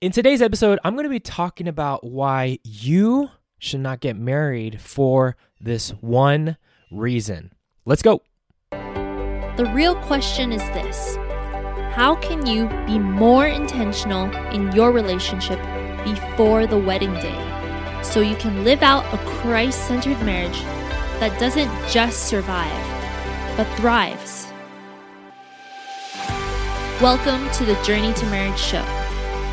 In today's episode, I'm going to be talking about why you should not get married for this one reason. Let's go. The real question is this How can you be more intentional in your relationship before the wedding day so you can live out a Christ centered marriage that doesn't just survive, but thrives? Welcome to the Journey to Marriage show.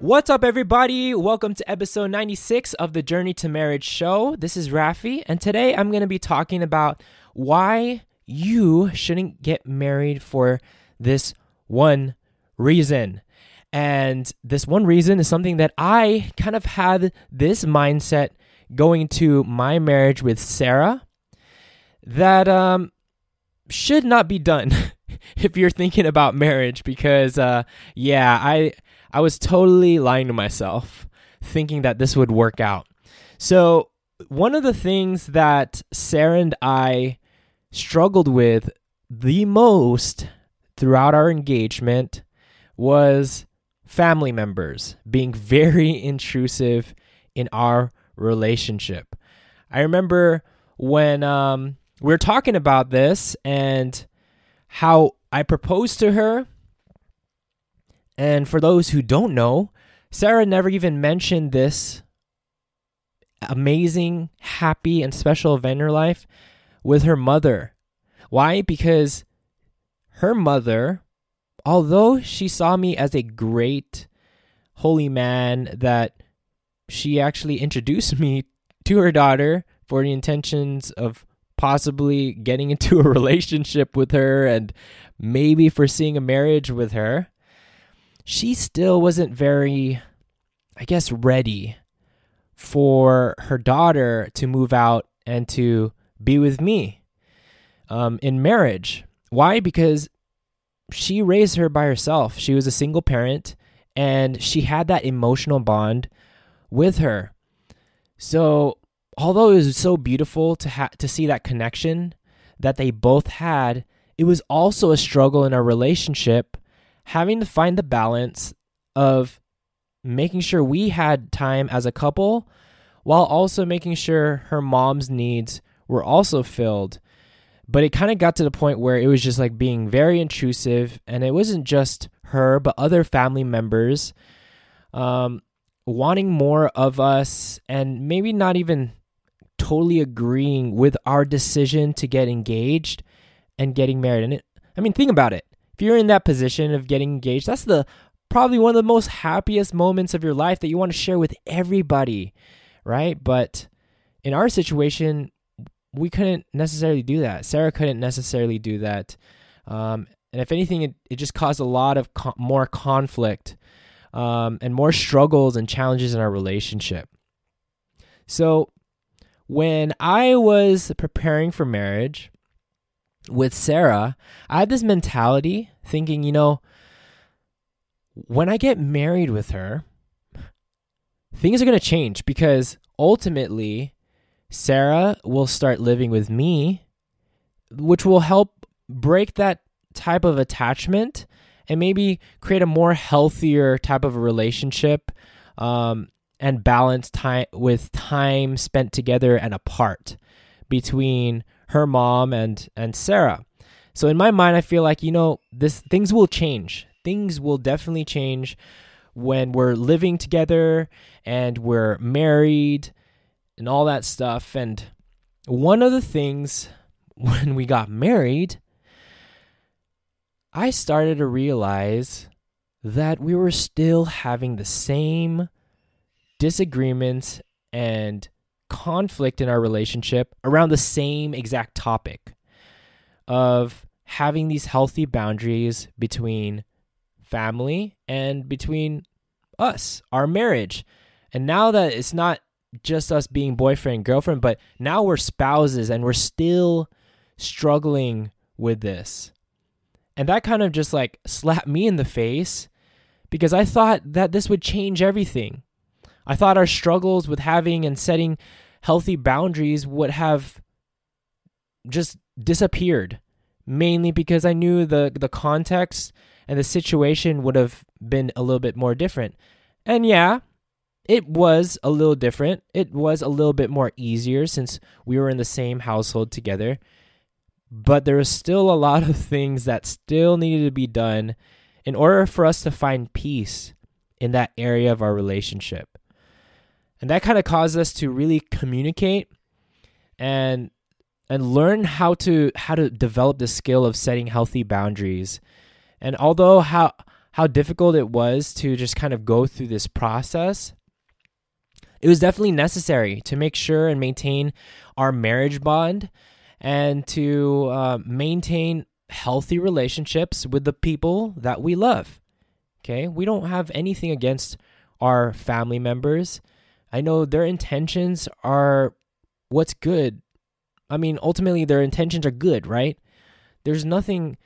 What's up, everybody? Welcome to episode 96 of the Journey to Marriage show. This is Rafi, and today I'm going to be talking about why you shouldn't get married for this one reason. And this one reason is something that I kind of had this mindset going to my marriage with Sarah that um, should not be done if you're thinking about marriage because uh, yeah, I I was totally lying to myself, thinking that this would work out. So, one of the things that Sarah and I struggled with the most throughout our engagement was family members being very intrusive in our relationship. I remember when um, we were talking about this and how I proposed to her and for those who don't know, Sarah never even mentioned this amazing, happy, and special event in her life with her mother. Why? Because her mother, although she saw me as a great holy man, that she actually introduced me to her daughter for the intentions of possibly getting into a relationship with her and maybe foreseeing a marriage with her she still wasn't very, I guess, ready for her daughter to move out and to be with me um, in marriage. Why? Because she raised her by herself. She was a single parent and she had that emotional bond with her. So, although it was so beautiful to ha- to see that connection that they both had, it was also a struggle in our relationship having to find the balance of making sure we had time as a couple while also making sure her mom's needs were also filled. But it kind of got to the point where it was just like being very intrusive, and it wasn't just her, but other family members um, wanting more of us and maybe not even totally agreeing with our decision to get engaged and getting married. And it, I mean, think about it if you're in that position of getting engaged, that's the probably one of the most happiest moments of your life that you want to share with everybody, right? But in our situation, we couldn't necessarily do that. Sarah couldn't necessarily do that. Um, and if anything, it, it just caused a lot of co- more conflict um, and more struggles and challenges in our relationship. So, when I was preparing for marriage, with Sarah, I had this mentality thinking, you know, when I get married with her, things are going to change because ultimately Sarah will start living with me, which will help break that type of attachment and maybe create a more healthier type of a relationship um, and balance time with time spent together and apart between her mom and and Sarah. So in my mind I feel like you know this things will change. Things will definitely change when we're living together and we're married and all that stuff and one of the things when we got married I started to realize that we were still having the same disagreements and conflict in our relationship around the same exact topic of having these healthy boundaries between family and between us, our marriage. And now that it's not just us being boyfriend and girlfriend, but now we're spouses and we're still struggling with this. And that kind of just like slapped me in the face because I thought that this would change everything. I thought our struggles with having and setting healthy boundaries would have just disappeared mainly because I knew the the context and the situation would have been a little bit more different. And yeah, it was a little different. It was a little bit more easier since we were in the same household together. But there was still a lot of things that still needed to be done in order for us to find peace in that area of our relationship. And that kind of caused us to really communicate and and learn how to how to develop the skill of setting healthy boundaries. And although how how difficult it was to just kind of go through this process, it was definitely necessary to make sure and maintain our marriage bond and to uh, maintain healthy relationships with the people that we love. Okay, we don't have anything against our family members. I know their intentions are what's good. I mean, ultimately, their intentions are good, right? There's nothing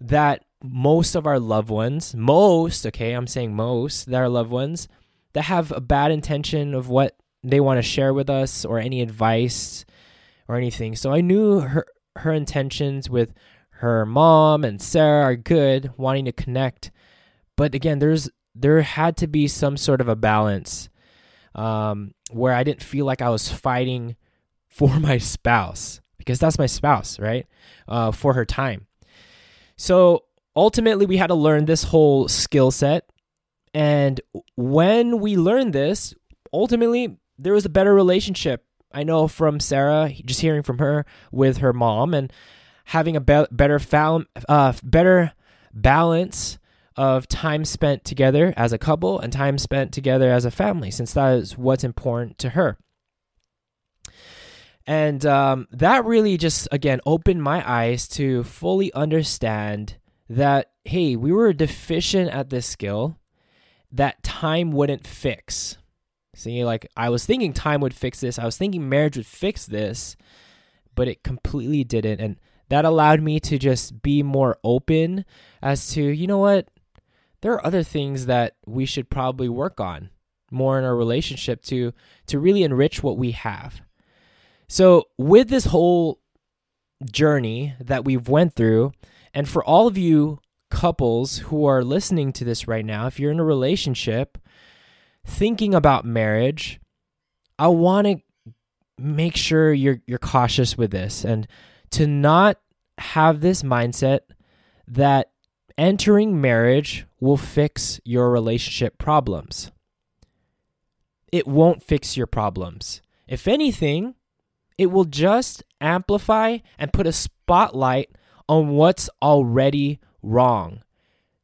that most of our loved ones, most, okay, I'm saying most, that our loved ones that have a bad intention of what they want to share with us or any advice or anything. So I knew her her intentions with her mom and Sarah are good, wanting to connect. But again, there's there had to be some sort of a balance um, where I didn't feel like I was fighting for my spouse because that's my spouse, right? Uh, for her time. So ultimately, we had to learn this whole skill set. And when we learned this, ultimately, there was a better relationship. I know from Sarah, just hearing from her with her mom and having a be- better uh, better balance of time spent together as a couple and time spent together as a family, since that is what's important to her. And um, that really just, again, opened my eyes to fully understand that, hey, we were deficient at this skill that time wouldn't fix. See, like I was thinking time would fix this. I was thinking marriage would fix this, but it completely didn't. And that allowed me to just be more open as to, you know what? There are other things that we should probably work on more in our relationship to to really enrich what we have. So, with this whole journey that we've went through, and for all of you couples who are listening to this right now, if you're in a relationship thinking about marriage, I want to make sure you're you're cautious with this and to not have this mindset that entering marriage will fix your relationship problems. It won't fix your problems. If anything, it will just amplify and put a spotlight on what's already wrong.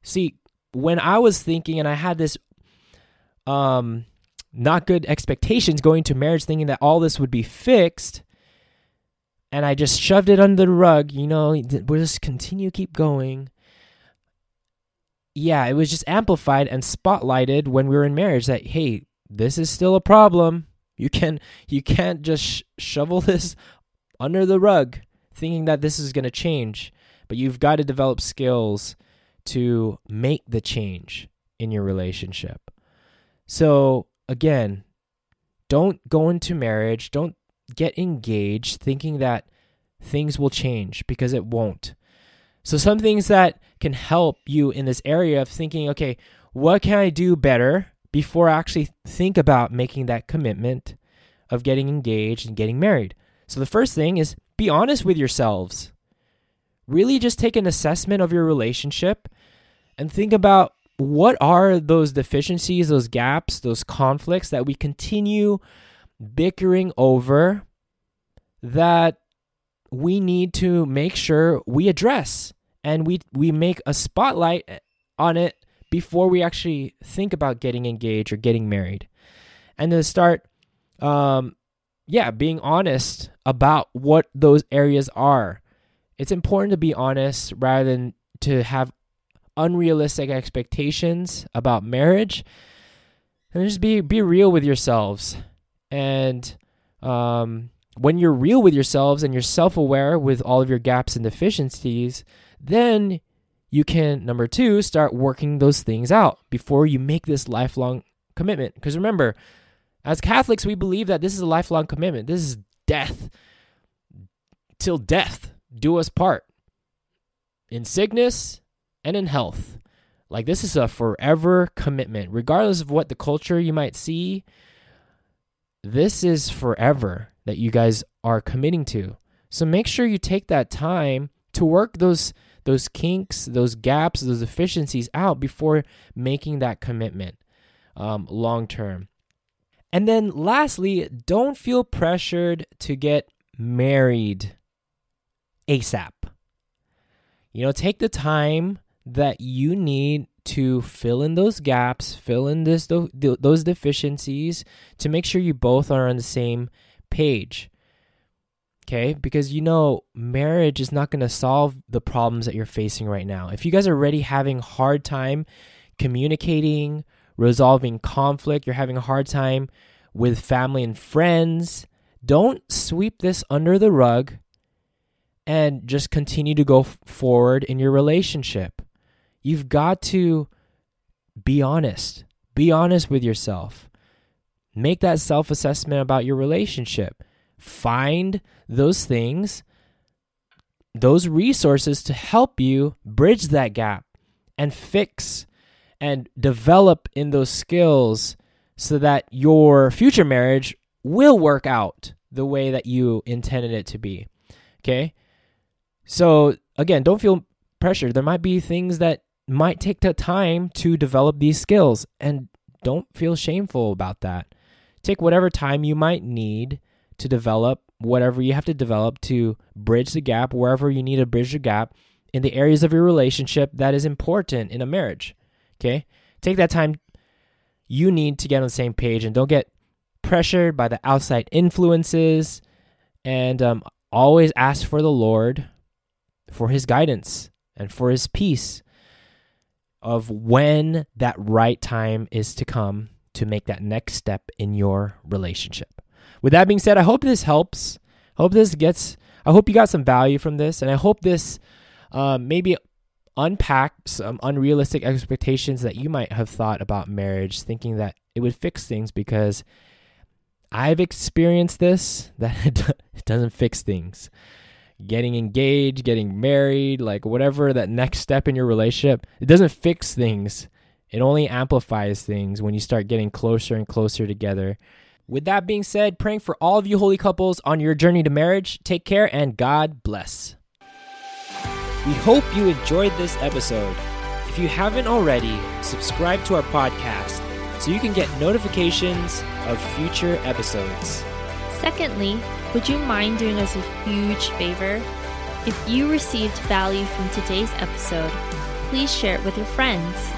See, when I was thinking and I had this um not good expectations going to marriage thinking that all this would be fixed, and I just shoved it under the rug. You know, we'll just continue, keep going. Yeah, it was just amplified and spotlighted when we were in marriage that hey, this is still a problem. You can you can't just sh- shovel this under the rug thinking that this is going to change, but you've got to develop skills to make the change in your relationship. So, again, don't go into marriage, don't get engaged thinking that things will change because it won't. So, some things that can help you in this area of thinking, okay, what can I do better before I actually think about making that commitment of getting engaged and getting married? So, the first thing is be honest with yourselves. Really just take an assessment of your relationship and think about what are those deficiencies, those gaps, those conflicts that we continue bickering over that we need to make sure we address and we we make a spotlight on it before we actually think about getting engaged or getting married. And then start um yeah being honest about what those areas are. It's important to be honest rather than to have unrealistic expectations about marriage. And just be be real with yourselves. And um, when you're real with yourselves and you're self-aware with all of your gaps and deficiencies, then you can number 2 start working those things out before you make this lifelong commitment. Because remember, as Catholics, we believe that this is a lifelong commitment. This is death till death do us part in sickness and in health. Like this is a forever commitment, regardless of what the culture you might see. This is forever that you guys are committing to. So make sure you take that time to work those those kinks, those gaps, those efficiencies out before making that commitment um, long term. And then lastly, don't feel pressured to get married ASAP. You know, take the time that you need to fill in those gaps, fill in this those deficiencies to make sure you both are on the same page. Okay? Because you know, marriage is not going to solve the problems that you're facing right now. If you guys are already having hard time communicating, resolving conflict, you're having a hard time with family and friends, don't sweep this under the rug and just continue to go forward in your relationship. You've got to be honest. Be honest with yourself. Make that self assessment about your relationship. Find those things, those resources to help you bridge that gap and fix and develop in those skills so that your future marriage will work out the way that you intended it to be. Okay? So again, don't feel pressure. There might be things that might take the time to develop these skills and don't feel shameful about that. Take whatever time you might need to develop whatever you have to develop to bridge the gap wherever you need to bridge the gap in the areas of your relationship that is important in a marriage. Okay? Take that time you need to get on the same page and don't get pressured by the outside influences and um, always ask for the Lord for his guidance and for his peace of when that right time is to come to make that next step in your relationship. With that being said, I hope this helps. Hope this gets, I hope you got some value from this, and I hope this uh, maybe unpack some unrealistic expectations that you might have thought about marriage, thinking that it would fix things because I've experienced this, that it doesn't fix things getting engaged, getting married, like whatever that next step in your relationship, it doesn't fix things. It only amplifies things when you start getting closer and closer together. With that being said, praying for all of you holy couples on your journey to marriage. Take care and God bless. We hope you enjoyed this episode. If you haven't already, subscribe to our podcast so you can get notifications of future episodes. Secondly, would you mind doing us a huge favor? If you received value from today's episode, please share it with your friends.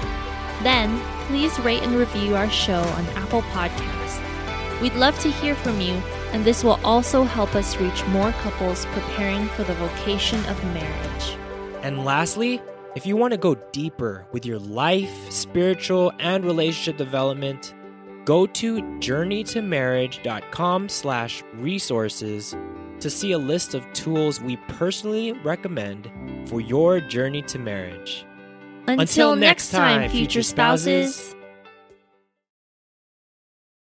Then, please rate and review our show on Apple Podcast. We'd love to hear from you, and this will also help us reach more couples preparing for the vocation of marriage. And lastly, if you want to go deeper with your life, spiritual, and relationship development, go to journeytomarriage.com slash resources to see a list of tools we personally recommend for your journey to marriage. Until, Until next time, future spouses.